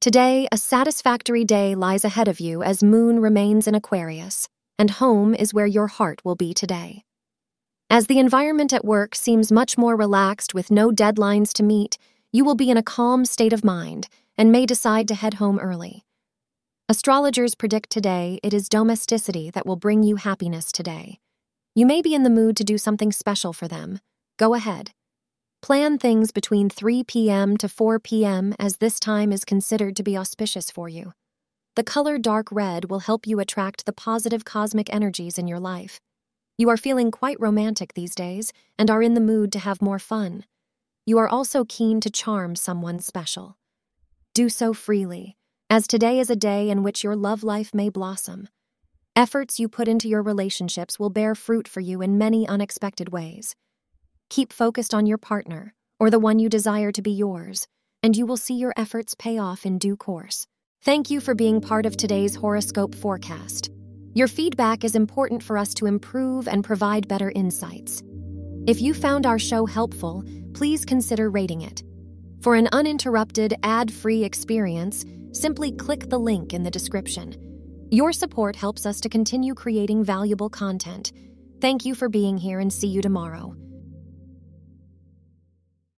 Today, a satisfactory day lies ahead of you as Moon remains in Aquarius, and home is where your heart will be today. As the environment at work seems much more relaxed with no deadlines to meet, you will be in a calm state of mind and may decide to head home early. Astrologers predict today it is domesticity that will bring you happiness today. You may be in the mood to do something special for them. Go ahead. Plan things between 3 p.m. to 4 p.m., as this time is considered to be auspicious for you. The color dark red will help you attract the positive cosmic energies in your life. You are feeling quite romantic these days and are in the mood to have more fun. You are also keen to charm someone special. Do so freely, as today is a day in which your love life may blossom. Efforts you put into your relationships will bear fruit for you in many unexpected ways. Keep focused on your partner, or the one you desire to be yours, and you will see your efforts pay off in due course. Thank you for being part of today's horoscope forecast. Your feedback is important for us to improve and provide better insights. If you found our show helpful, please consider rating it. For an uninterrupted, ad free experience, simply click the link in the description. Your support helps us to continue creating valuable content. Thank you for being here and see you tomorrow.